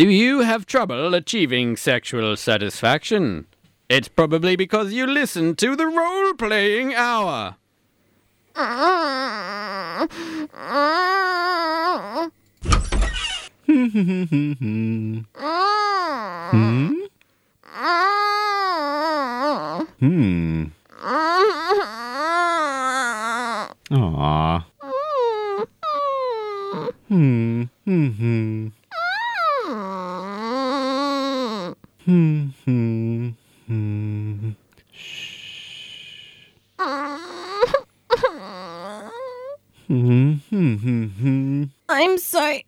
Do you have trouble achieving sexual satisfaction? It's probably because you listen to the role playing hour. Hmm. Hmm. Hmm. Hmm. Hmm. Hmm. I'm so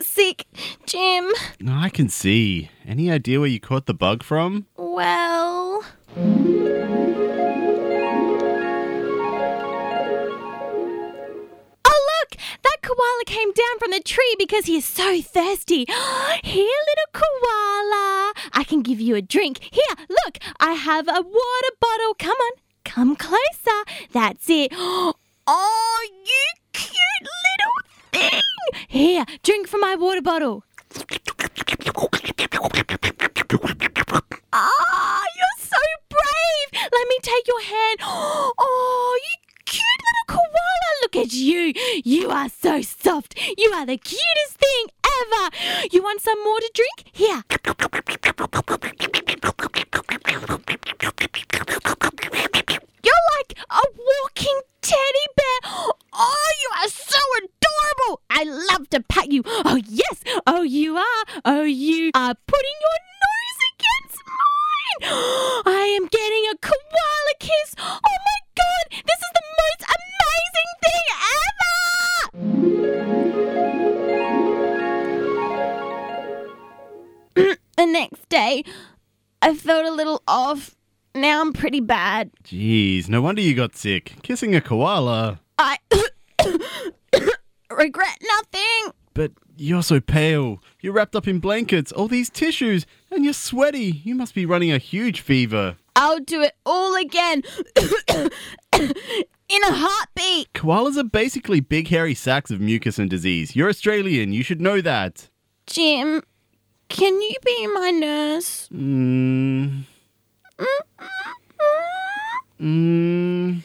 sick, Jim. No, I can see. Any idea where you caught the bug from? Well, Oh, look! That koala came down from the tree because he is so thirsty. Here, little koala. I can give you a drink. Here, look, I have a water bottle. Come on, come closer. That's it. Oh, you cute little thing. Here, drink from my water bottle. Ah, you're so brave. Let me take your hand. Oh, you cute little koala. Look at you. You are so soft. You are the cutest thing ever. You want some more to drink? Here. You're like a walking teddy bear. Oh, you are so adorable. I love to pat you. Oh, yes. Oh, you are. Oh, you are putting your nose against mine. I am getting a koala kiss. Oh, my God. This is the most amazing thing ever. the next day, I felt a little off. Now I'm pretty bad. Jeez, no wonder you got sick. Kissing a koala. I regret nothing. But you're so pale. You're wrapped up in blankets, all these tissues, and you're sweaty. You must be running a huge fever. I'll do it all again in a heartbeat. Koalas are basically big hairy sacks of mucus and disease. You're Australian, you should know that. Jim, can you be my nurse? Mmm. Mmm.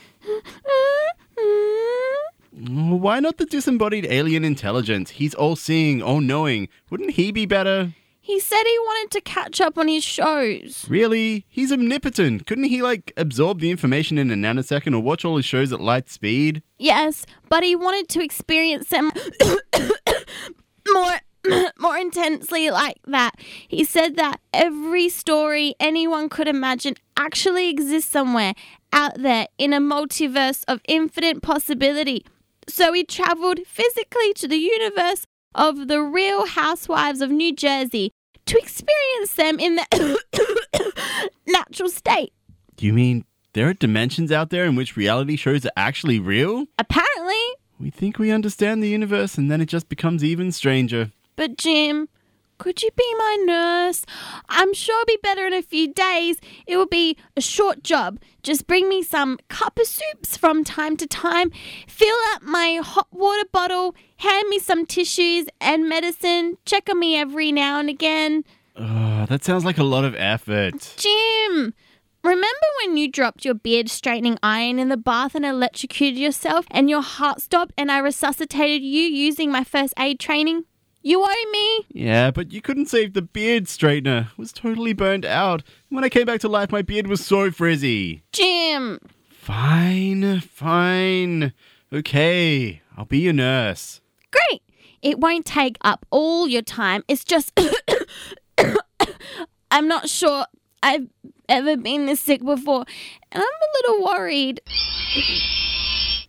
Mm, why not the disembodied alien intelligence? He's all seeing, all knowing. Wouldn't he be better? He said he wanted to catch up on his shows. Really? He's omnipotent. Couldn't he, like, absorb the information in a nanosecond or watch all his shows at light speed? Yes, but he wanted to experience them more more intensely like that. He said that every story anyone could imagine actually exists somewhere out there in a multiverse of infinite possibility. So he traveled physically to the universe of the real housewives of New Jersey to experience them in their natural state. Do you mean there are dimensions out there in which reality shows are actually real? Apparently, We think we understand the universe and then it just becomes even stranger. But Jim, could you be my nurse? I'm sure I'll be better in a few days. It will be a short job. Just bring me some cup of soups from time to time, fill up my hot water bottle, hand me some tissues and medicine, check on me every now and again. Ugh, that sounds like a lot of effort. Jim, remember when you dropped your beard straightening iron in the bath and electrocuted yourself and your heart stopped and I resuscitated you using my first aid training? You owe me. Yeah, but you couldn't save the beard straightener. It was totally burned out. When I came back to life, my beard was so frizzy. Jim, Fine, fine. Okay, I'll be your nurse. Great. It won't take up all your time. It's just I'm not sure I've ever been this sick before, and I'm a little worried.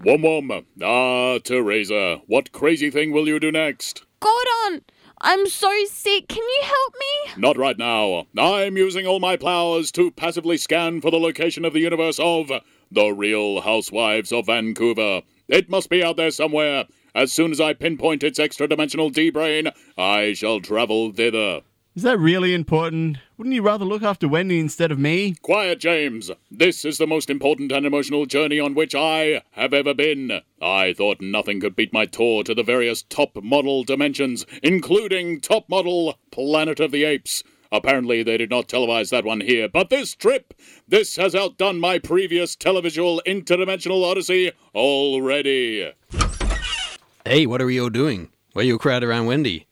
Wom wom. Ah, Teresa, what crazy thing will you do next? Gordon, I'm so sick. Can you help me? Not right now. I'm using all my powers to passively scan for the location of the universe of the Real Housewives of Vancouver. It must be out there somewhere. As soon as I pinpoint its extra dimensional D-brane, I shall travel thither. Is that really important? Wouldn't you rather look after Wendy instead of me? Quiet, James. This is the most important and emotional journey on which I have ever been. I thought nothing could beat my tour to the various top model dimensions, including top model Planet of the Apes. Apparently, they did not televise that one here, but this trip, this has outdone my previous televisual interdimensional odyssey already. Hey, what are you all doing? Why are you crowd around Wendy?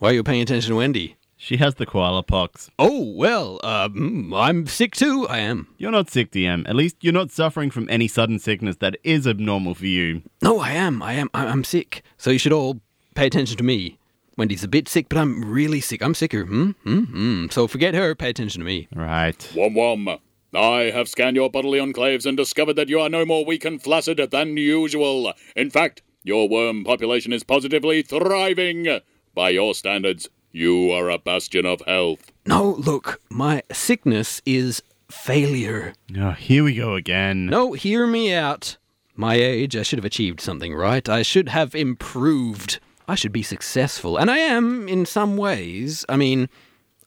Why are you paying attention to Wendy? She has the koala pox. Oh, well, uh, mm, I'm sick too. I am. You're not sick, DM. At least you're not suffering from any sudden sickness that is abnormal for you. No, I am. I am. I- I'm sick. So you should all pay attention to me. Wendy's a bit sick, but I'm really sick. I'm sicker. Hmm? Hmm? Hmm. So forget her. Pay attention to me. Right. Wom wom. I have scanned your bodily enclaves and discovered that you are no more weak and flaccid than usual. In fact, your worm population is positively thriving. By your standards, you are a bastion of health. No, look, my sickness is failure. Oh, here we go again. No, hear me out. My age, I should have achieved something, right? I should have improved. I should be successful. And I am in some ways. I mean,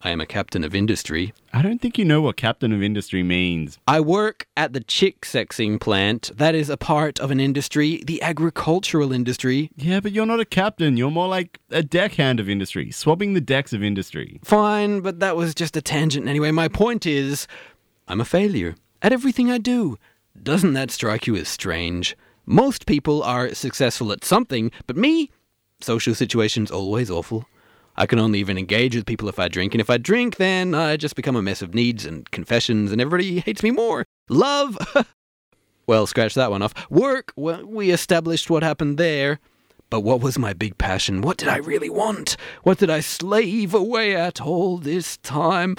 I am a captain of industry. I don't think you know what captain of industry means. I work at the chick sexing plant. That is a part of an industry, the agricultural industry. Yeah, but you're not a captain. You're more like a deckhand of industry, swabbing the decks of industry. Fine, but that was just a tangent anyway. My point is, I'm a failure at everything I do. Doesn't that strike you as strange? Most people are successful at something, but me, social situations always awful. I can only even engage with people if I drink, and if I drink, then I just become a mess of needs and confessions, and everybody hates me more. Love, well, scratch that one off. Work, well, we established what happened there. But what was my big passion? What did I really want? What did I slave away at all this time?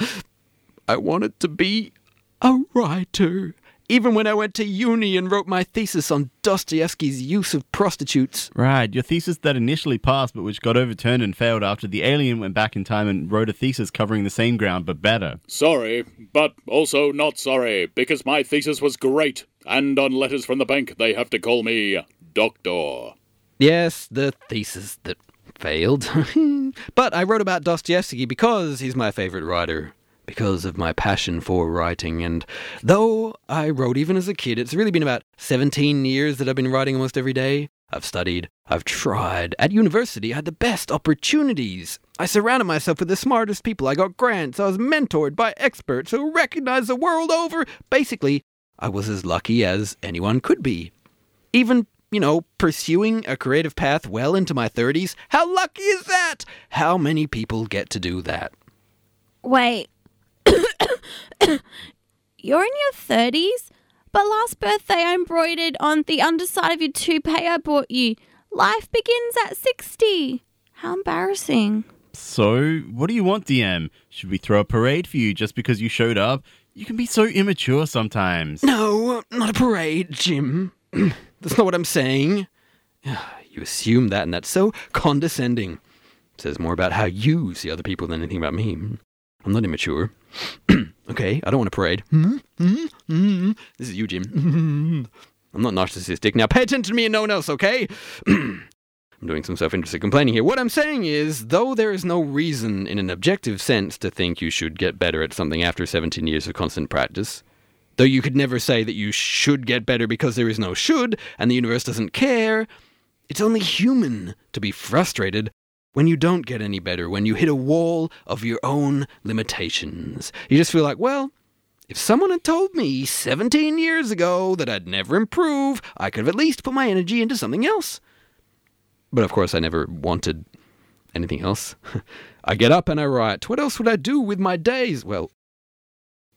I wanted to be a writer. Even when I went to uni and wrote my thesis on Dostoevsky's use of prostitutes. Right, your thesis that initially passed but which got overturned and failed after the alien went back in time and wrote a thesis covering the same ground but better. Sorry, but also not sorry, because my thesis was great, and on letters from the bank, they have to call me Doctor. Yes, the thesis that failed. but I wrote about Dostoevsky because he's my favorite writer. Because of my passion for writing, and though I wrote even as a kid, it's really been about 17 years that I've been writing almost every day. I've studied, I've tried. At university, I had the best opportunities. I surrounded myself with the smartest people. I got grants. I was mentored by experts who recognized the world over. Basically, I was as lucky as anyone could be. Even, you know, pursuing a creative path well into my 30s. How lucky is that? How many people get to do that? Wait. You're in your 30s? But last birthday I embroidered on the underside of your toupee I bought you. Life begins at 60. How embarrassing. So, what do you want, DM? Should we throw a parade for you just because you showed up? You can be so immature sometimes. No, not a parade, Jim. that's not what I'm saying. You assume that, and that's so condescending. It says more about how you see other people than anything about me. I'm not immature. okay, I don't want a parade. Hmm? Hmm? Hmm? This is you, Jim. I'm not narcissistic. Now pay attention to me and no one else, okay? I'm doing some self interested complaining here. What I'm saying is, though there is no reason in an objective sense to think you should get better at something after 17 years of constant practice, though you could never say that you should get better because there is no should and the universe doesn't care, it's only human to be frustrated when you don't get any better, when you hit a wall of your own limitations. You just feel like, well, if someone had told me 17 years ago that I'd never improve, I could have at least put my energy into something else. But of course, I never wanted anything else. I get up and I write. What else would I do with my days? Well,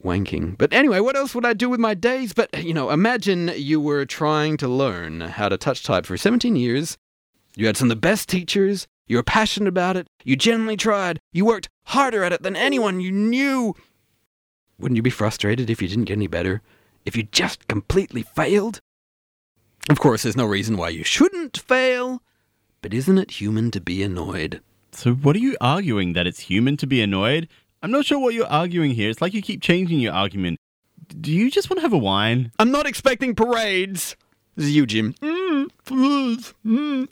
wanking. But anyway, what else would I do with my days? But, you know, imagine you were trying to learn how to touch type for 17 years. You had some of the best teachers. You were passionate about it. You genuinely tried. You worked harder at it than anyone you knew. Wouldn't you be frustrated if you didn't get any better? If you just completely failed? Of course, there's no reason why you shouldn't fail. But isn't it human to be annoyed? So, what are you arguing? That it's human to be annoyed? I'm not sure what you're arguing here. It's like you keep changing your argument. Do you just want to have a wine? I'm not expecting parades. This is you, Jim.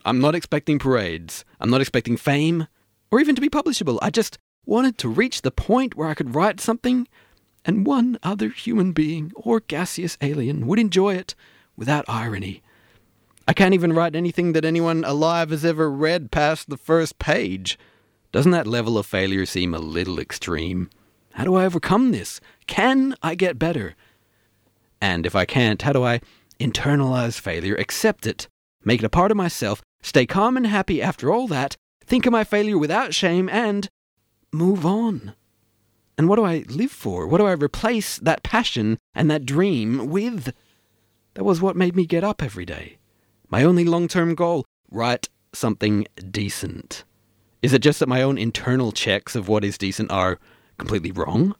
I'm not expecting parades. I'm not expecting fame or even to be publishable. I just wanted to reach the point where I could write something and one other human being or gaseous alien would enjoy it without irony. I can't even write anything that anyone alive has ever read past the first page. Doesn't that level of failure seem a little extreme? How do I overcome this? Can I get better? And if I can't, how do I internalize failure, accept it, make it a part of myself, stay calm and happy after all that, think of my failure without shame, and move on? And what do I live for? What do I replace that passion and that dream with? That was what made me get up every day. My only long term goal write something decent. Is it just that my own internal checks of what is decent are completely wrong?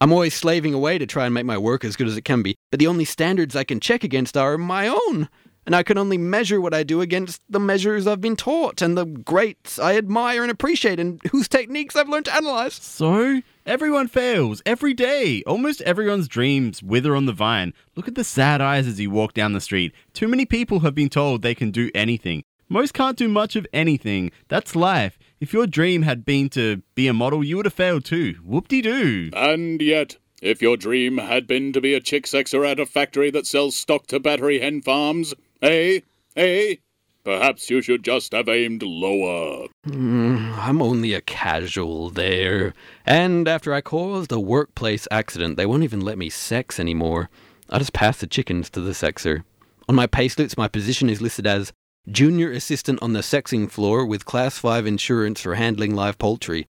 I'm always slaving away to try and make my work as good as it can be, but the only standards I can check against are my own. And I can only measure what I do against the measures I've been taught and the greats I admire and appreciate and whose techniques I've learned to analyze. So, everyone fails every day. Almost everyone's dreams wither on the vine. Look at the sad eyes as you walk down the street. Too many people have been told they can do anything. Most can't do much of anything. That's life. If your dream had been to be a model, you would have failed too. Whoop de doo. And yet, if your dream had been to be a chick sexer at a factory that sells stock to battery hen farms, eh? Eh? Perhaps you should just have aimed lower. I'm only a casual there. And after I caused a workplace accident, they won't even let me sex anymore. I just pass the chickens to the sexer. On my payslips, my position is listed as junior assistant on the sexing floor with class 5 insurance for handling live poultry.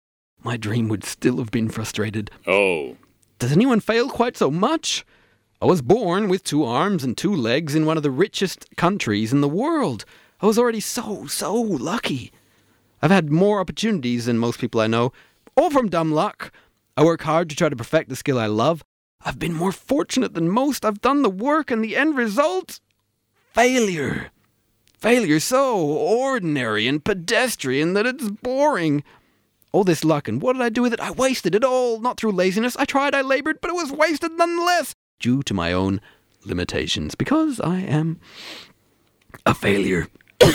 My dream would still have been frustrated. Oh, Does anyone fail quite so much? I was born with two arms and two legs in one of the richest countries in the world. I was already so, so lucky. I've had more opportunities than most people I know, all from dumb luck. I work hard to try to perfect the skill I love. I've been more fortunate than most. I've done the work, and the end result? Failure. Failure so ordinary and pedestrian that it's boring. All this luck, and what did I do with it? I wasted it all, not through laziness. I tried, I labored, but it was wasted nonetheless, due to my own limitations, because I am a failure.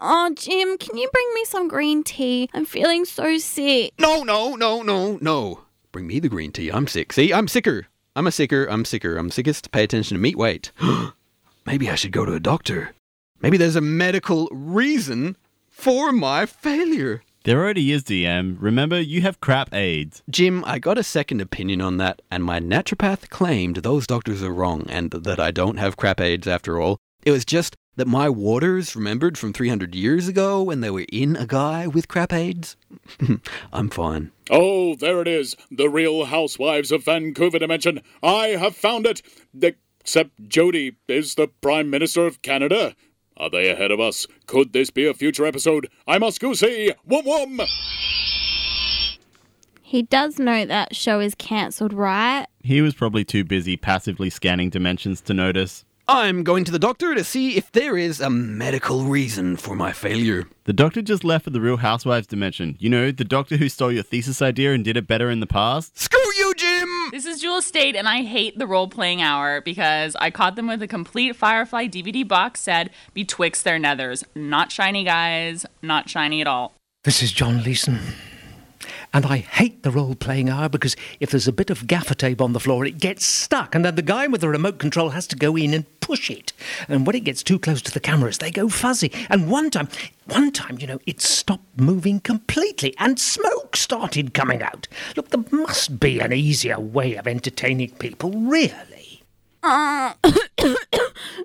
Oh, Jim, can you bring me some green tea? I'm feeling so sick. No, no, no, no, no. Bring me the green tea. I'm sick. See, I'm sicker. I'm a sicker. I'm sicker. I'm sickest. Pay attention to meat weight. Maybe I should go to a doctor. Maybe there's a medical reason for my failure. There already is, DM. Remember, you have crap AIDS. Jim, I got a second opinion on that, and my naturopath claimed those doctors are wrong and that I don't have crap AIDS after all. It was just that my waters remembered from 300 years ago when they were in a guy with crap AIDS. I'm fine. oh, there it is. The Real Housewives of Vancouver Dimension. I have found it. Except Jody is the Prime Minister of Canada. Are they ahead of us? Could this be a future episode? I must go see. Wum wum. He does know that show is cancelled, right? He was probably too busy passively scanning dimensions to notice. I'm going to the doctor to see if there is a medical reason for my failure. The doctor just left for the Real Housewives dimension. You know, the doctor who stole your thesis idea and did it better in the past? Screw you, Jim! This is Jewel Staite, and I hate the role playing hour because I caught them with a complete Firefly DVD box set betwixt their nethers. Not shiny, guys. Not shiny at all. This is John Leeson. And I hate the role playing hour because if there's a bit of gaffer tape on the floor, it gets stuck, and then the guy with the remote control has to go in and push it. And when it gets too close to the cameras, they go fuzzy. And one time, one time, you know, it stopped moving completely and smoke started coming out. Look, there must be an easier way of entertaining people, really. Oh,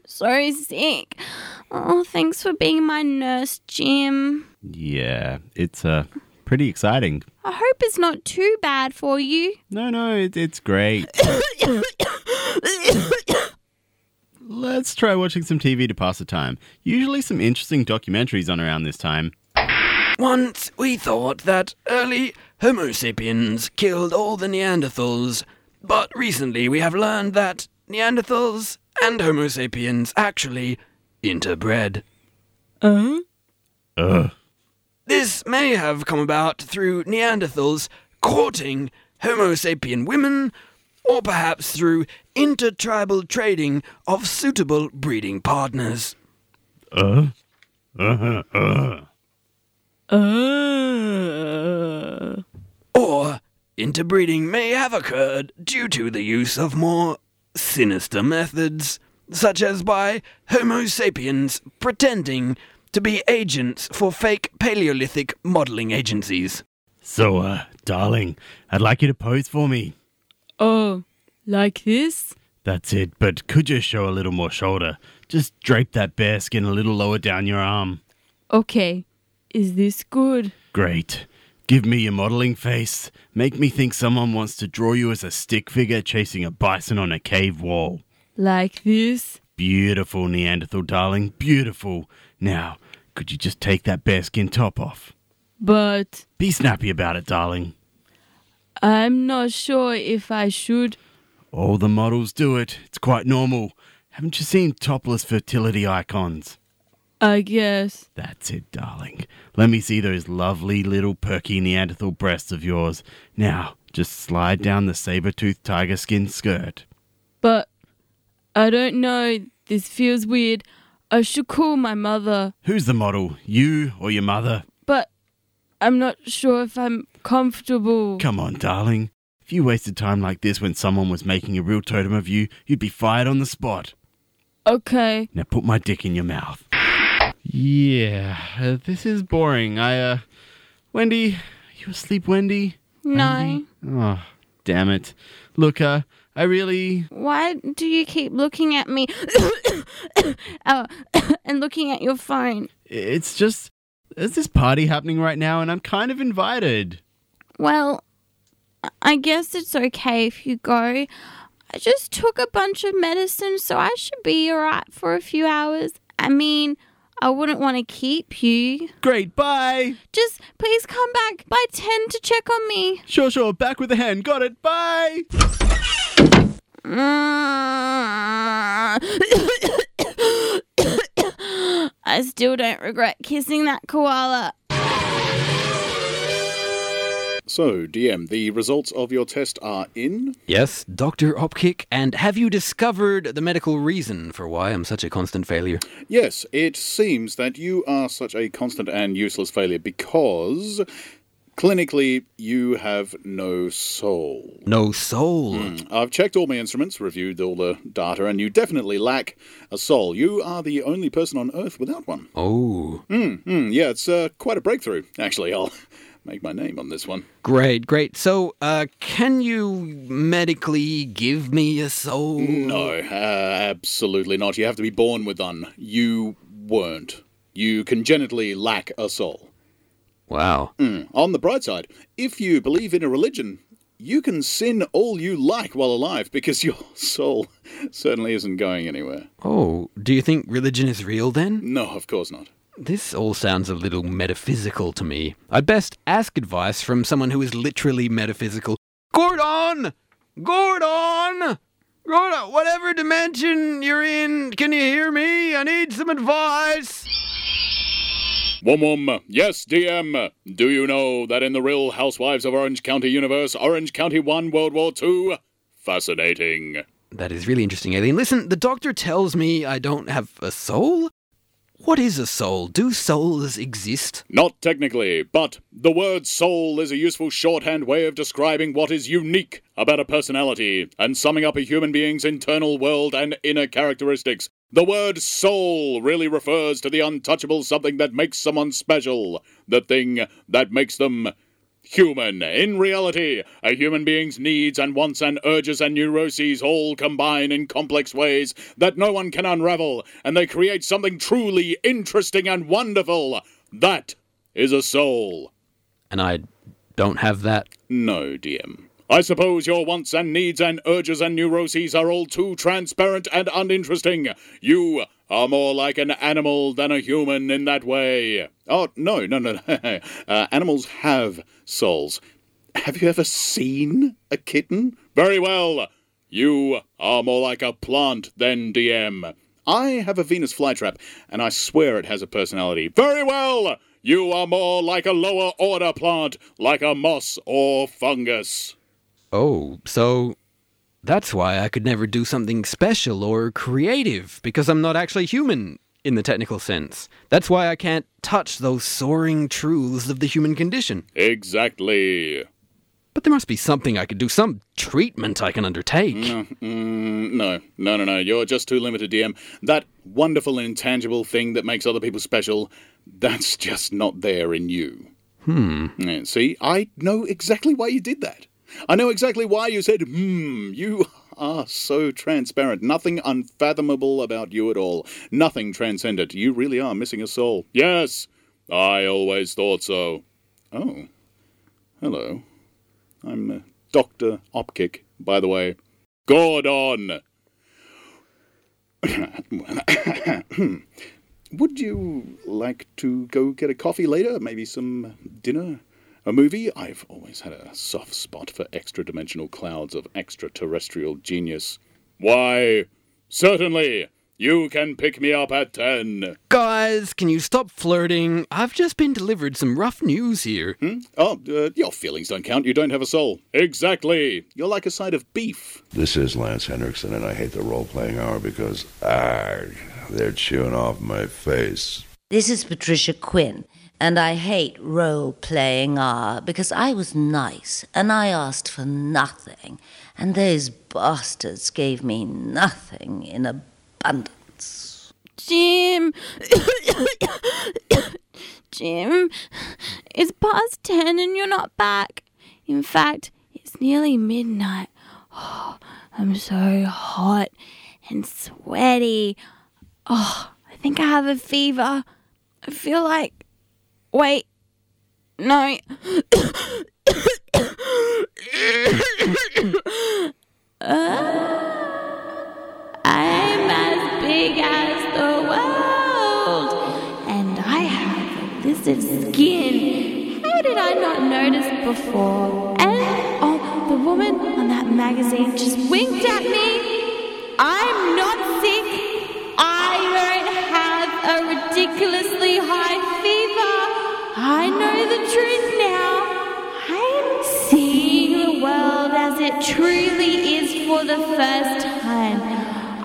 so sick. Oh, thanks for being my nurse, Jim. Yeah, it's uh, pretty exciting. I hope it's not too bad for you. No, no, it, it's great. Let's try watching some TV to pass the time. Usually some interesting documentaries on around this time. Once we thought that early Homo sapiens killed all the Neanderthals, but recently we have learned that Neanderthals and Homo sapiens actually interbred. Uh? Ugh. This may have come about through Neanderthals courting Homo sapien women, or perhaps through intertribal trading of suitable breeding partners. Uh? Uh-huh, uh. Uh. interbreeding may have occurred due to the use of more sinister methods, such as by Homo sapiens pretending to be agents for fake Paleolithic modeling agencies. So, uh, darling, I'd like you to pose for me. Oh, like this? That's it, but could you show a little more shoulder? Just drape that bear skin a little lower down your arm. Okay. Is this good? Great. Give me your modeling face. Make me think someone wants to draw you as a stick figure chasing a bison on a cave wall. Like this? Beautiful, Neanderthal darling. Beautiful. Now, could you just take that bearskin top off? But Be snappy about it, darling. I'm not sure if I should. All the models do it. It's quite normal. Haven't you seen topless fertility icons? I guess. That's it, darling. Let me see those lovely little perky Neanderthal breasts of yours. Now, just slide down the saber-toothed tiger skin skirt. But I don't know. This feels weird. I should call my mother. Who's the model? You or your mother? But I'm not sure if I'm comfortable. Come on, darling. If you wasted time like this when someone was making a real totem of you, you'd be fired on the spot. Okay. Now put my dick in your mouth. Yeah, uh, this is boring. I, uh. Wendy, you asleep, Wendy? No. Oh, damn it. Look, uh, I really. Why do you keep looking at me oh, and looking at your phone? It's just. There's this party happening right now, and I'm kind of invited. Well, I guess it's okay if you go. I just took a bunch of medicine, so I should be alright for a few hours. I mean, I wouldn't want to keep you. Great, bye! Just please come back by 10 to check on me. Sure, sure, back with the hand. Got it, bye! I still don't regret kissing that koala. So, DM, the results of your test are in. Yes, Dr. Opkick, and have you discovered the medical reason for why I'm such a constant failure? Yes, it seems that you are such a constant and useless failure because clinically you have no soul. No soul. I've checked all my instruments, reviewed all the data, and you definitely lack a soul. You are the only person on Earth without one. Oh, Hmm, yeah, it's uh, quite a breakthrough. Actually, I'll make my name on this one. great, great. So, uh, can you medically give me a soul? No, uh, absolutely not. You have to be born with one. You weren't. You congenitally lack a soul. Wow. Hmm. On the bright side, if you believe in a religion, you can sin all you like while alive because your soul certainly isn't going anywhere. Oh, do you think religion is real then? No, of course not. This all sounds a little metaphysical to me. I'd best ask advice from someone who is literally metaphysical. Gordon! Gordon! Gordon, whatever dimension you're in, can you hear me? I need some advice. Wum Wum, yes, DM. Do you know that in the real Housewives of Orange County universe, Orange County won World War II? Fascinating. That is really interesting, Alien. Listen, the doctor tells me I don't have a soul? What is a soul? Do souls exist? Not technically, but the word soul is a useful shorthand way of describing what is unique about a personality and summing up a human being's internal world and inner characteristics. The word soul really refers to the untouchable something that makes someone special, the thing that makes them human. In reality, a human being's needs and wants and urges and neuroses all combine in complex ways that no one can unravel, and they create something truly interesting and wonderful. That is a soul. And I don't have that. No, DM. I suppose your wants and needs and urges and neuroses are all too transparent and uninteresting. You are more like an animal than a human in that way. Oh, no, no, no. no. uh, animals have souls. Have you ever seen a kitten? Very well. You are more like a plant than DM. I have a Venus flytrap, and I swear it has a personality. Very well. You are more like a lower order plant, like a moss or fungus. Oh, so that's why I could never do something special or creative, because I'm not actually human in the technical sense. That's why I can't touch those soaring truths of the human condition. Exactly. But there must be something I could do, some treatment I can undertake. No, mm, no, no, no, no. You're just too limited, DM. That wonderful intangible thing that makes other people special, that's just not there in you. Hmm. Yeah, see, I know exactly why you did that. I know exactly why you said, hmm. You are so transparent. Nothing unfathomable about you at all. Nothing transcendent. You really are missing a soul. Yes, I always thought so. Oh. Hello. I'm Dr. Opkick, by the way. Gordon! Would you like to go get a coffee later? Maybe some dinner? A movie? I've always had a soft spot for extra dimensional clouds of extraterrestrial genius. Why, certainly! You can pick me up at 10. Guys, can you stop flirting? I've just been delivered some rough news here. Hmm? Oh, uh, your feelings don't count. You don't have a soul. Exactly. You're like a side of beef. This is Lance Henriksen, and I hate the role playing hour because, ah, they're chewing off my face. This is Patricia Quinn, and I hate role playing R because I was nice and I asked for nothing, and those bastards gave me nothing in abundance. Jim. Jim, it's past 10 and you're not back. In fact, it's nearly midnight. Oh, I'm so hot and sweaty. Oh, I think I have a fever. I feel like. Wait. No. Uh, I'm as big as the world, and I have lizard skin. How did I not notice before? And oh, the woman on that magazine just winked at me. I'm not sick. Ridiculously high fever. I know the truth now. I'm seeing the world as it truly is for the first time.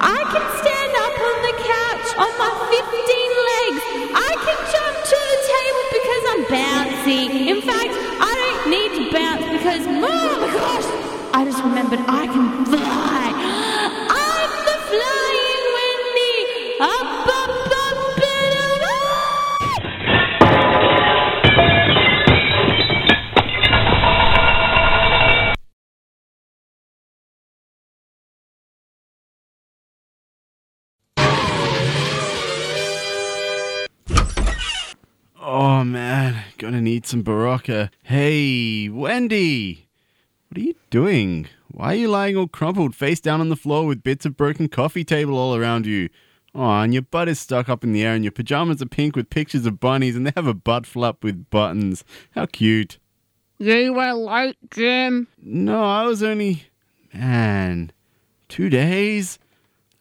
I can stand up on the couch on my 15 legs. Need some Berocca. Hey, Wendy! What are you doing? Why are you lying all crumpled, face down on the floor with bits of broken coffee table all around you? Oh, and your butt is stuck up in the air, and your pajamas are pink with pictures of bunnies, and they have a butt flap with buttons. How cute. You were late, Jim. No, I was only. Man, two days?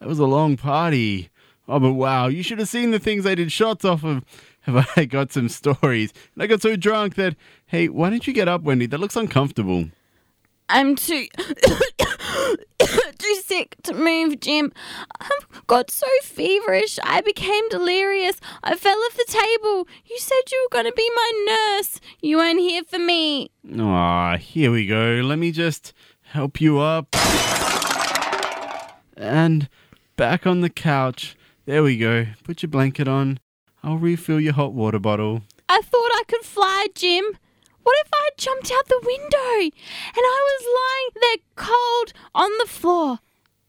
That was a long party. Oh, but wow, you should have seen the things I did shots off of. Have I got some stories? And I got so drunk that. Hey, why don't you get up, Wendy? That looks uncomfortable. I'm too too sick to move, Jim. I've got so feverish. I became delirious. I fell off the table. You said you were going to be my nurse. You weren't here for me. Ah, here we go. Let me just help you up. And back on the couch. There we go. Put your blanket on. I'll refill your hot water bottle. I thought I could fly, Jim. What if I had jumped out the window and I was lying there cold on the floor?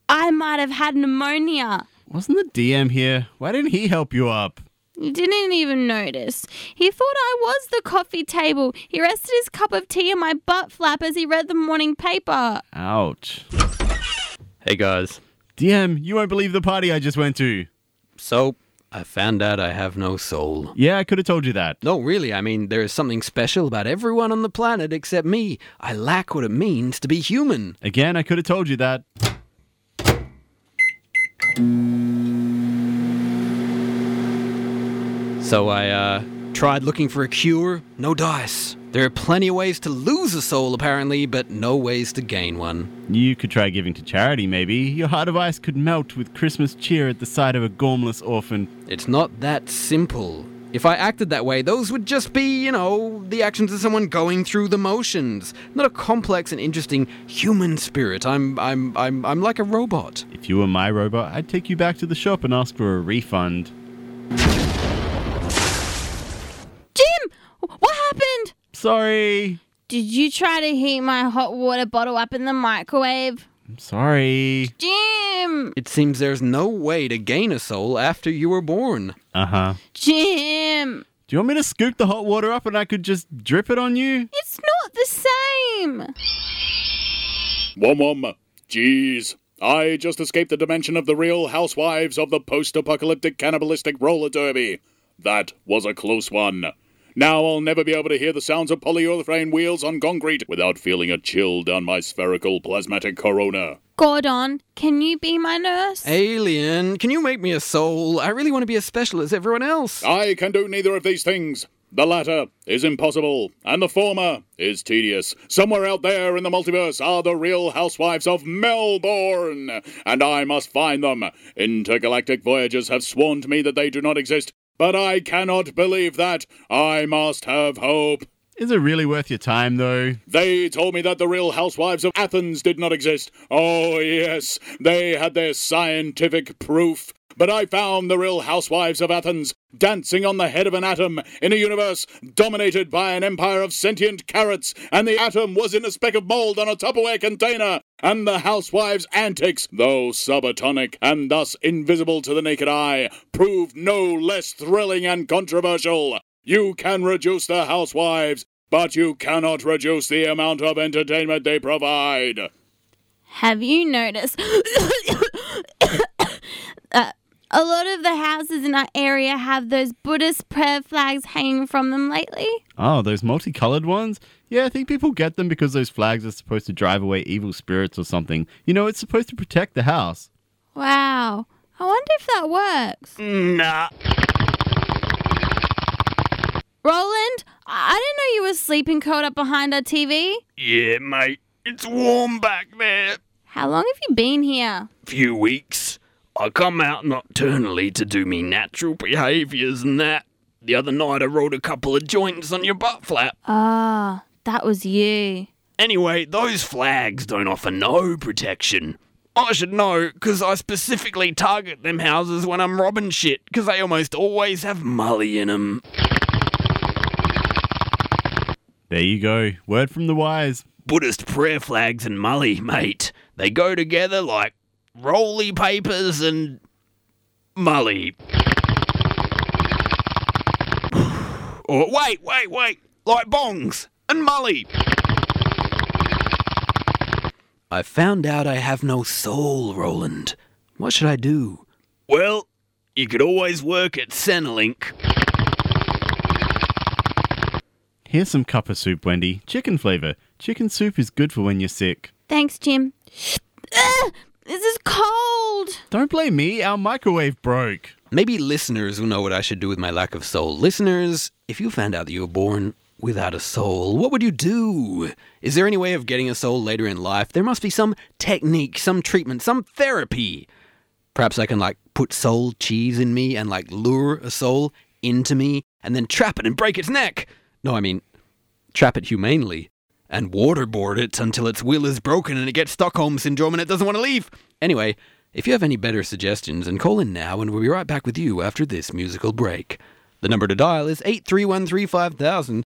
I might have had pneumonia. Wasn't the DM here? Why didn't he help you up? He didn't even notice. He thought I was the coffee table. He rested his cup of tea on my butt flap as he read the morning paper. Ouch. Hey guys. DM, you won't believe the party I just went to. So, I found out I have no soul. Yeah, I could have told you that. No, really, I mean, there is something special about everyone on the planet except me. I lack what it means to be human. Again, I could have told you that. So I, uh, tried looking for a cure. No dice. There are plenty of ways to lose a soul, apparently, but no ways to gain one. You could try giving to charity, maybe. Your heart of ice could melt with Christmas cheer at the sight of a gormless orphan. It's not that simple. If I acted that way, those would just be, you know, the actions of someone going through the motions, not a complex and interesting human spirit. I'm I'm I'm I'm like a robot. If you were my robot, I'd take you back to the shop and ask for a refund. Sorry. Did you try to heat my hot water bottle up in the microwave? I'm sorry. Jim! It seems there's no way to gain a soul after you were born. Uh huh. Jim! Do you want me to scoop the hot water up and I could just drip it on you? It's not the same! Wom wom. Jeez. I just escaped the dimension of the real housewives of the post apocalyptic cannibalistic roller derby. That was a close one. Now I'll never be able to hear the sounds of polyurethane wheels on concrete without feeling a chill down my spherical plasmatic corona. Gordon, can you be my nurse? Alien, can you make me a soul? I really want to be as special as everyone else. I can do neither of these things. The latter is impossible, and the former is tedious. Somewhere out there in the multiverse are the real housewives of Melbourne, and I must find them. Intergalactic voyagers have sworn to me that they do not exist, but I cannot believe that. I must have hope. Is it really worth your time, though? They told me that the real housewives of Athens did not exist. Oh, yes, they had their scientific proof. But I found the real housewives of Athens dancing on the head of an atom in a universe dominated by an empire of sentient carrots, and the atom was in a speck of mold on a Tupperware container. And the housewives' antics, though subatomic and thus invisible to the naked eye, proved no less thrilling and controversial. You can reduce the housewives, but you cannot reduce the amount of entertainment they provide. Have you noticed? a lot of the houses in our area have those Buddhist prayer flags hanging from them lately. Oh, those multicolored ones? Yeah, I think people get them because those flags are supposed to drive away evil spirits or something. You know, it's supposed to protect the house. Wow. I wonder if that works. Nah. Roland, I I didn't know you were sleeping curled up behind our TV. Yeah, mate. It's warm back there. How long have you been here? A Few weeks. I come out nocturnally to do me natural behaviours and that. The other night I rolled a couple of joints on your butt flap. Ah, that was you. Anyway, those flags don't offer no protection. I should know, 'cause I specifically target them houses when I'm robbing shit, 'cause they almost always have mully in 'em. There you go. Word from the wise. Buddhist prayer flags and mully, mate. They go together like roly papers and Molly. or wait, wait, wait, like bongs and Molly. I found out I have no soul, Roland. What should I do? Well, you could always work at Centrelink. Here's some cuppa soup, Wendy. Chicken flavor. Chicken soup is good for when you're sick. Thanks, Jim. Ugh, this is cold. Don't blame me, our microwave broke. Maybe listeners will know what I should do with my lack of soul. Listeners, if you found out that you were born without a soul, what would you do? Is there any way of getting a soul later in life? There must be some technique, some treatment, some therapy. Perhaps I can like put soul cheese in me and like lure a soul into me and then trap it and break its neck. No, I mean, trap it humanely and waterboard it until its will is broken and it gets Stockholm syndrome and it doesn't want to leave. Anyway, if you have any better suggestions, then call in now and we'll be right back with you after this musical break. The number to dial is 83135,000,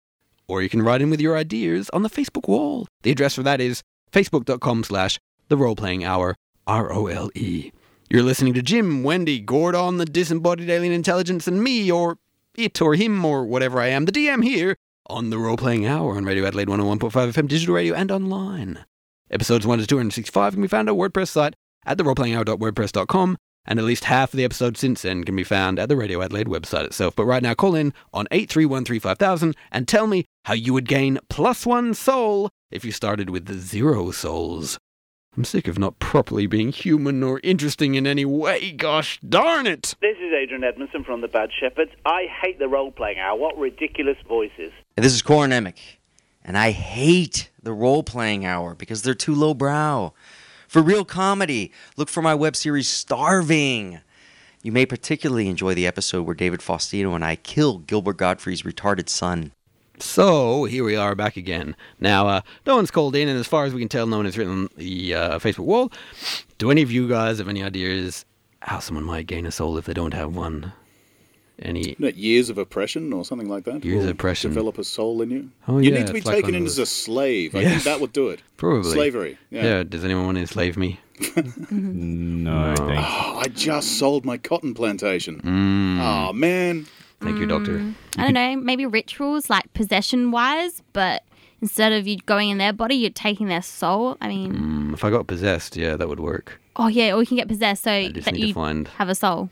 or you can write in with your ideas on the Facebook wall. The address for that is facebook.com slash the role-playing hour, R-O-L-E. You're listening to Jim, Wendy, Gordon, the disembodied alien intelligence, and me, or it, or him, or whatever I am, the DM here, on the role-playing hour on Radio Adelaide 101.5 FM digital radio and online. Episodes 1 to 265 can be found at our WordPress site at theroleplayinghour.wordpress.com, and at least half of the episodes since then can be found at the Radio Adelaide website itself. But right now, call in on 83135,000 and tell me how you would gain plus one soul if you started with zero souls. I'm sick of not properly being human or interesting in any way, gosh darn it! This is Adrian Edmondson from The Bad Shepherds. I hate the role playing hour. What ridiculous voices. This is Corin Nemec, and I hate the role playing hour because they're too lowbrow. For real comedy, look for my web series Starving. You may particularly enjoy the episode where David Faustino and I kill Gilbert Gottfried's retarded son. So here we are back again. Now, uh, no one's called in, and as far as we can tell, no one has written the uh, Facebook wall. Do any of you guys have any ideas how someone might gain a soul if they don't have one? Any? Isn't it years of oppression or something like that? Years of oppression. Develop a soul in you. Oh, you yeah, need to be it's like taken in as a slave. I Yes. think that would do it. Probably Slavery. Yeah. Does anyone want to enslave me? No, thank you. Oh, I just sold my cotton plantation. Mm. Oh man. Thank you, Doctor. I don't know, maybe rituals like possession wise, but instead of you going in their body, you're taking their soul. I mean, Mm, if I got possessed, yeah, that would work. oh yeah, or you can get possessed so just that need to you find- have a soul.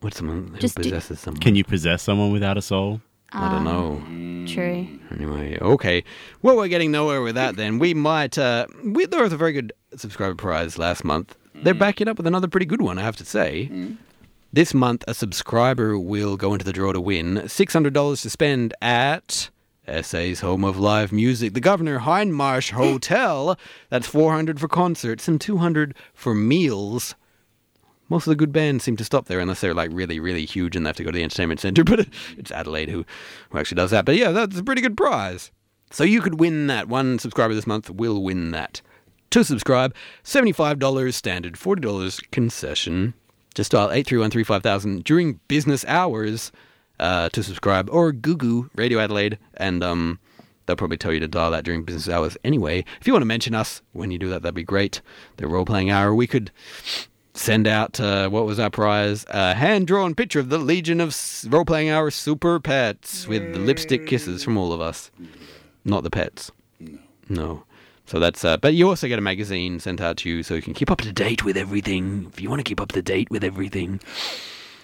What's someone who Just do- possesses someone? Can you possess someone without a soul? I don't um, know. True. Anyway, okay. Well, we're getting nowhere with that then. We might, uh, we, there was a very good subscriber prize last month. They're mm. backing up with another pretty good one, I have to say. Mm. This month, a subscriber will go into the draw to win $600 to spend at SA's home of live music, the Governor Hindmarsh Hotel. That's 400 for concerts and 200 for meals. Most of the good bands seem to stop there unless they're like really, really huge and they have to go to the entertainment centre. But it's Adelaide who, who actually does that. But yeah, that's a pretty good prize. So you could win that. One subscriber this month will win that. To subscribe, $75 standard, $40 concession. Just dial 831 during business hours uh, to subscribe, or Google Radio Adelaide, and um, they'll probably tell you to dial that during business hours anyway. If you want to mention us when you do that, that'd be great. The role playing hour, we could send out uh, what was our prize? A hand drawn picture of the Legion of Role Playing Hour Super Pets with the lipstick kisses from all of us. Not the pets. No. No. So that's, uh, but you also get a magazine sent out to you so you can keep up to date with everything. If you want to keep up to date with everything.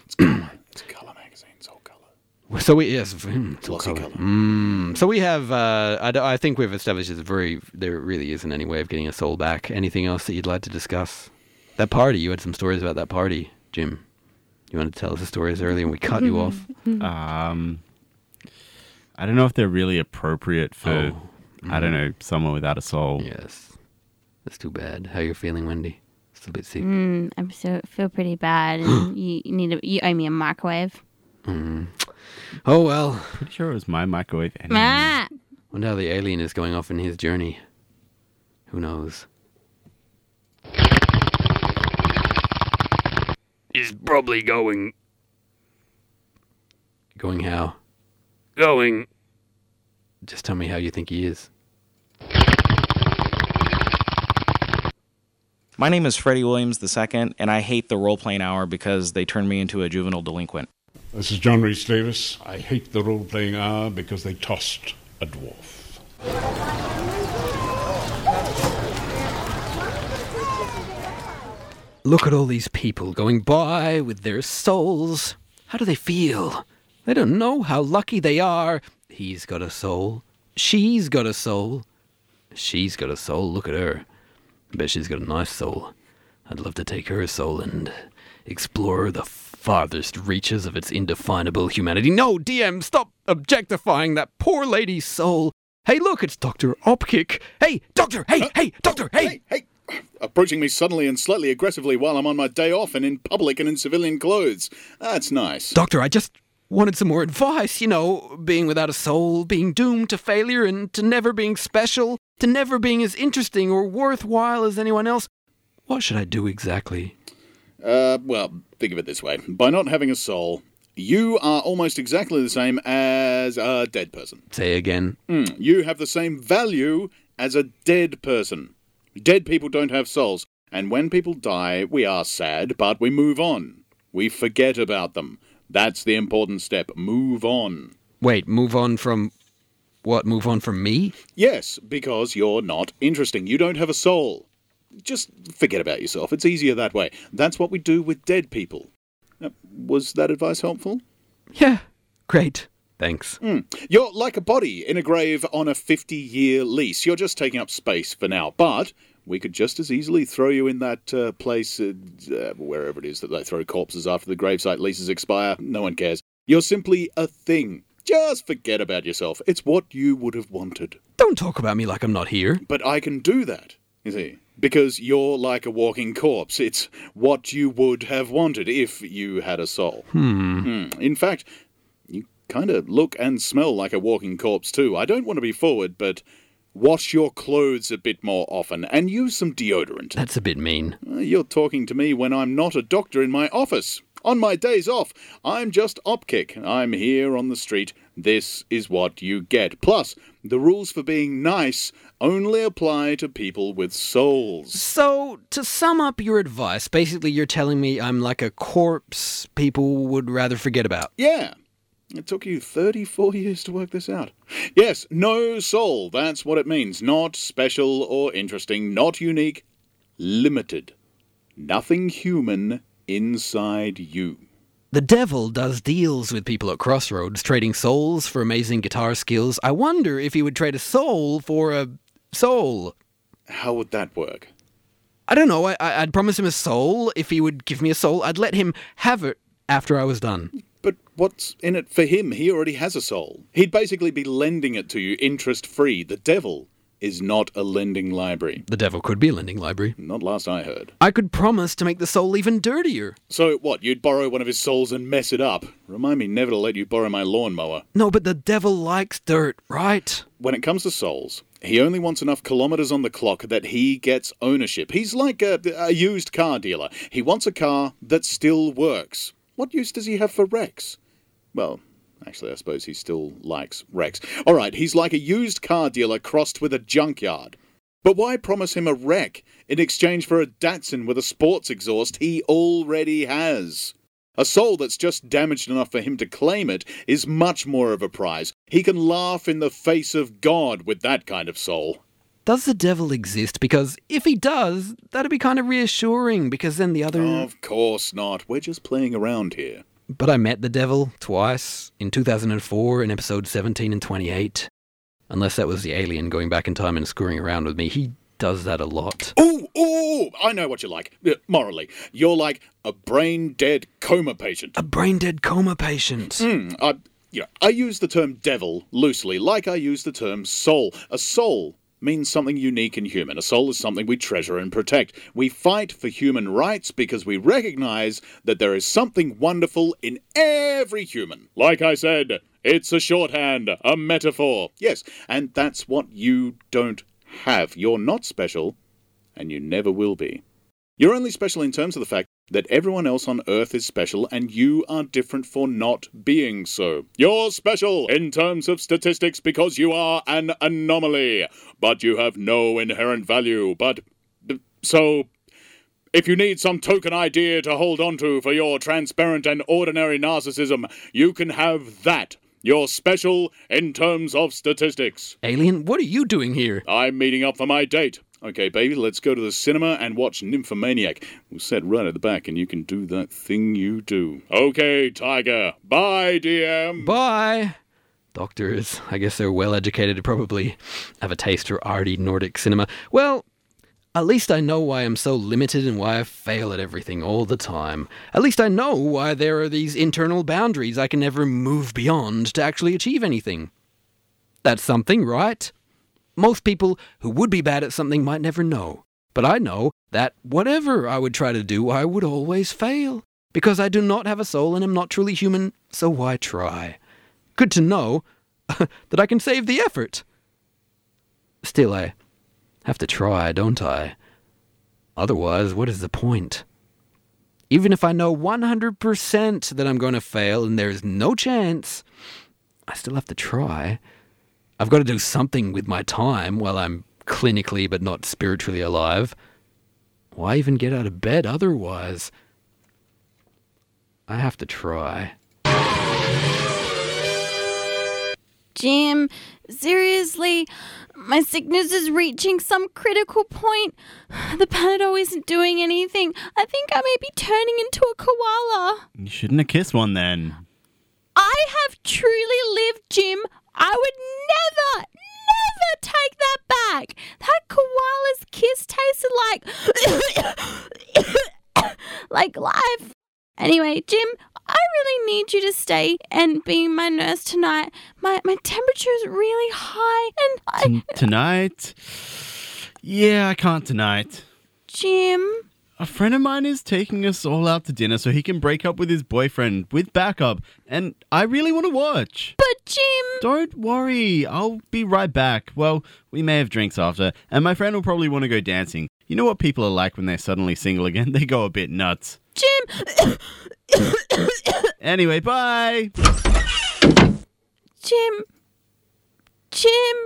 It's a colour magazines, all colour. So we, yes, mm, it's all colour. colour. Mm, so we have, uh, I, I think we've established it's very, there really isn't any way of getting a soul back. Anything else that you'd like to discuss? That party, you had some stories about that party, Jim. You want to tell us the stories earlier and we cut you off? Um, I don't know if they're really appropriate for, Oh. I don't know, someone without a soul. Yes. That's too bad. How you're feeling, Wendy? Still a bit sick. Mm, I so, feel pretty bad, and you, you need a, you owe me a microwave. Oh well. Pretty sure it was my microwave. Anyway. Ah! Wonder how the alien is going off in his journey. Who knows? He's probably going. Going how? Going. Just tell me how you think he is. My name is Freddie Williams II, and I hate the role playing hour because they turned me into a juvenile delinquent. This is John Rhys Davies. I hate the role playing hour because they tossed a dwarf. Look at all these people going by with their souls. How do they feel? They don't know how lucky they are. He's got a soul. She's got a soul. She's got a soul. Look at her. I bet she's got a nice soul. I'd love to take her soul and explore the farthest reaches of its indefinable humanity. No, DM, stop objectifying that poor lady's soul. Hey, look, it's Dr. Opkick. Hey, Doctor, hey, uh, hey, Doctor, hey. Hey, approaching me suddenly and slightly aggressively while I'm on my day off and in public and in civilian clothes. That's nice. Doctor, I just wanted some more advice. You know, being without a soul, being doomed to failure, and to never being special, to never being as interesting or worthwhile as anyone else. What should I do exactly? Uh, well, think of it this way. By not having a soul, you are almost exactly the same as a dead person. Say again. Mm, you have the same value as a dead person. Dead people don't have souls, and when people die, we are sad, but we move on. We forget about them. That's the important step. Move on. Wait, move on from. What? Move on from me? Yes, because you're not interesting. You don't have a soul. Just forget about yourself. It's easier that way. That's what we do with dead people. Uh, was that advice helpful? Yeah, great. Thanks. Hmm. You're like a body in a grave on a 50 year lease. You're just taking up space for now. But we could just as easily throw you in that uh, place, uh, uh, wherever it is that they throw corpses after the gravesite leases expire. No one cares. You're simply a thing. Just forget about yourself. It's what you would have wanted. Don't talk about me like I'm not here. But I can do that. You see, because you're like a walking corpse. It's what you would have wanted if you had a soul. Hmm. Hmm. In fact, you kind of look and smell like a walking corpse too. I don't want to be forward, but wash your clothes a bit more often and use some deodorant. That's a bit mean. Uh, You're talking to me when I'm not a doctor in my office. On my days off, I'm just Opkick. I'm here on the street. This is what you get. Plus, the rules for being nice only apply to people with souls. So, to sum up your advice, basically you're telling me I'm like a corpse people would rather forget about. Yeah. It took you 34 years to work this out. Yes, no soul. That's what it means. Not special or interesting, not unique, limited. Nothing human inside you. The devil does deals with people at Crossroads, trading souls for amazing guitar skills. I wonder if he would trade a soul for a soul. How would that work? I don't know. I, I'd promise him a soul. If he would give me a soul, I'd let him have it after I was done. But what's in it for him? He already has a soul. He'd basically be lending it to you interest free. The devil is not a lending library. The devil could be a lending library. Not last I heard. I could promise to make the soul even dirtier. So what, you'd borrow one of his souls and mess it up? Remind me never to let you borrow my lawnmower. No, but the devil likes dirt, right? When it comes to souls, he only wants enough kilometers on the clock that he gets ownership. He's like a, a used car dealer. He wants a car that still works. What use does he have for wrecks? Well, actually, I suppose he still likes wrecks. All right, he's like a used car dealer crossed with a junkyard. But why promise him a wreck in exchange for a Datsun with a sports exhaust he already has? A soul that's just damaged enough for him to claim it is much more of a prize. He can laugh in the face of God with that kind of soul. Does the devil exist? Because if he does, that'd be kind of reassuring, because then the other. Of course not. We're just playing around here. But I met the devil twice in 2004 in episode 17 and 28. Unless that was the alien going back in time and screwing around with me. He does that a lot. Ooh, ooh, I know what you're like. Uh, morally, you're like a brain dead coma patient. A brain dead coma patient. Hmm, I, you know, I use the term devil loosely, like I use the term soul. A soul means something unique and human. A soul is something we treasure and protect. We fight for human rights because we recognize that there is something wonderful in every human. Like I said, it's a shorthand, a metaphor. Yes, and that's what you don't have. You're not special, and you never will be. You're only special in terms of the fact that everyone else on Earth is special and you are different for not being so. You're special in terms of statistics because you are an anomaly, but you have no inherent value. But so if you need some token idea to hold on to for your transparent and ordinary narcissism, you can have that. You're special in terms of statistics. Alien, what are you doing here? I'm meeting up for my date. Okay, baby, let's go to the cinema and watch Nymphomaniac. We'll sit right at the back and you can do that thing you do. Okay, Tiger. Bye, DM. Bye. Doctors, I guess they're well educated, probably have a taste for arty Nordic cinema. Well, at least I know why I'm so limited and why I fail at everything all the time. At least I know why there are these internal boundaries I can never move beyond to actually achieve anything. That's something, right? Most people who would be bad at something might never know. But I know that whatever I would try to do, I would always fail. Because I do not have a soul and am not truly human, so why try? Good to know that I can save the effort. Still, I have to try, don't I? Otherwise, what is the point? Even if I know 100% that I'm going to fail and there's no chance, I still have to try. I've got to do something with my time while I'm clinically but not spiritually alive. Why even get out of bed otherwise? I have to try. Jim, seriously, my sickness is reaching some critical point. The Panadol isn't doing anything. I think I may be turning into a koala. You shouldn't have kissed one then. I have truly lived, Jim. I would never, never take that back. That koala's kiss tasted like like life. Anyway, Jim, I really need you to stay and be my nurse tonight. My my temperature is really high and I T- tonight? Yeah, I can't tonight. Jim? A friend of mine is taking us all out to dinner so he can break up with his boyfriend with backup, and I really want to watch. But Jim! Don't worry, I'll be right back. Well, we may have drinks after, and my friend will probably want to go dancing. You know what people are like when they're suddenly single again? They go a bit nuts. Jim! Anyway, bye! Jim. Jim.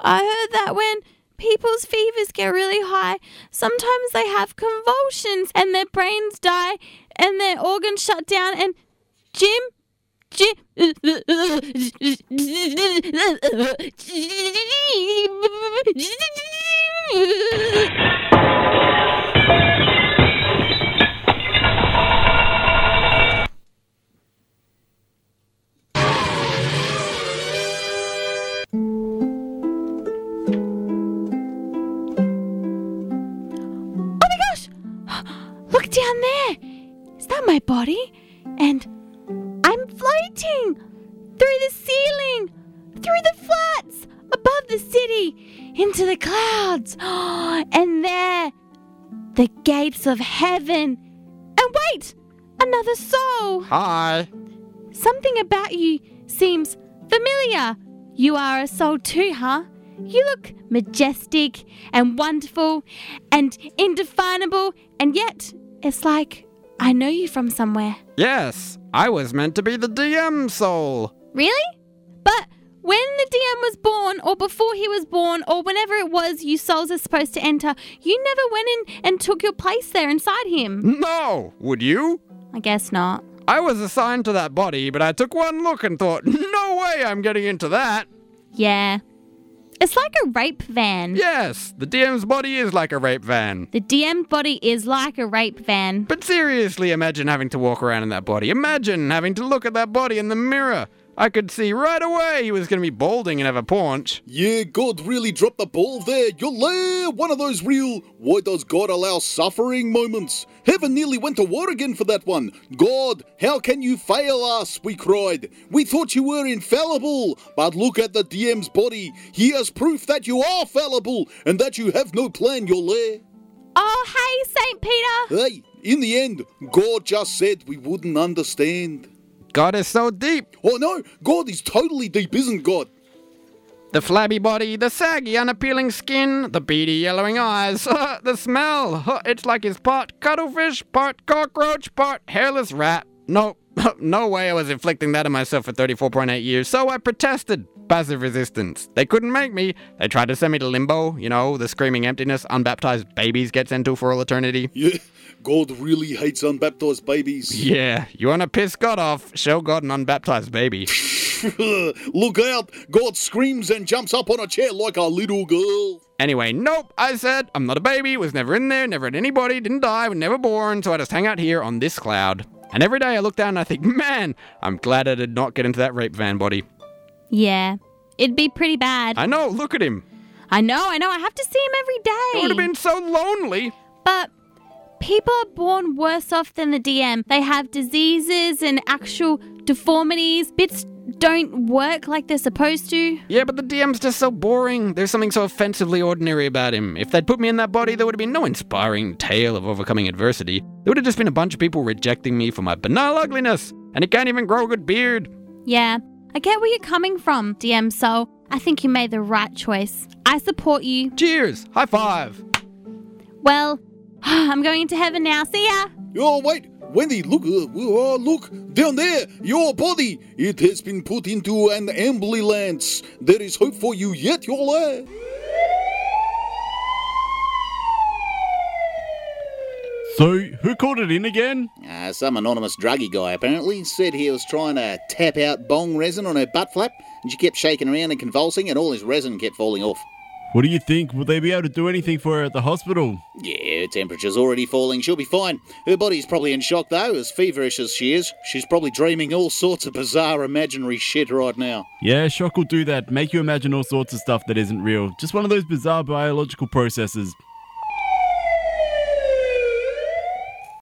I heard that when people's fevers get really high, sometimes they have convulsions and their brains die and their organs shut down and Jim Jim through the ceiling, through the flats, above the city, into the clouds. And there, the gates of heaven. And wait! Another soul! Hi. Something about you seems familiar. You are a soul too, huh? You look majestic and wonderful and indefinable, and yet it's like I know you from somewhere. Yes, I was meant to be the DM soul. Really? But when the DM was born, or before he was born, or whenever it was you souls are supposed to enter, you never went in and took your place there inside him. No, would you? I guess not. I was assigned to that body, but I took one look and thought, no way I'm getting into that. Yeah. It's like a rape van. Yes, the DM's body is like a rape van. The DM body is like a rape van. But seriously, imagine having to walk around in that body. Imagine having to look at that body in the mirror. I could see right away he was going to be balding and have a paunch. Yeah, God really dropped the ball there. You're there. One of those real, why does God allow suffering moments? Heaven nearly went to war again for that one. God, how can you fail us? We cried. We thought you were infallible. But look at the DM's body. He has proof that you are fallible and that you have no plan, you're there. Oh, hey, St. Peter! Hey, in the end, God just said we wouldn't understand. God is so deep. Oh no, God is totally deep, isn't God? The flabby body, the saggy, unappealing skin, the beady, yellowing eyes, uh, the smell. It's like he's part cuttlefish, part cockroach, part hairless rat. No, no way I was inflicting that on myself for 34.8 years, so I protested. Passive resistance. They couldn't make me. They tried to send me to limbo, you know, the screaming emptiness unbaptized babies get sent to for all eternity. Yeah, God really hates unbaptized babies. Yeah, you wanna piss God off? Show God an unbaptized baby. Look out! God screams and jumps up on a chair like a little girl. Anyway, nope, I said, I'm not a baby, was never in there, never had anybody, didn't die, was never born, so I just hang out here on this cloud. And every day I look down and I think, man, I'm glad I did not get into that rape van body. Yeah, it'd be pretty bad. I know, look at him. I know, I know, I have to see him every day. It would have been so lonely. But people are born worse off than the DM. They have diseases and actual deformities. Bits don't work like they're supposed to. Yeah, but the DM's just so boring. There's something so offensively ordinary about him. If they'd put me in that body, there would have been no inspiring tale of overcoming adversity. There would have just been a bunch of people rejecting me for my banal ugliness. And he can't even grow a good beard. Yeah, I get where you're coming from, DM Soul. I think you made the right choice. I support you. Cheers! High five! Well, I'm going to heaven now. See ya! Oh, wait! Wendy, look, uh, uh, look, down there, your body. It has been put into an ambulance. There is hope for you yet, your lad. So, who called it in again? Uh, some anonymous druggy guy apparently said he was trying to tap out bong resin on her butt flap, and she kept shaking around and convulsing, and all his resin kept falling off. What do you think? Will they be able to do anything for her at the hospital? Yeah, her temperature's already falling. She'll be fine. Her body's probably in shock though, as feverish as she is. She's probably dreaming all sorts of bizarre imaginary shit right now. Yeah, shock will do that. Make you imagine all sorts of stuff that isn't real. Just one of those bizarre biological processes.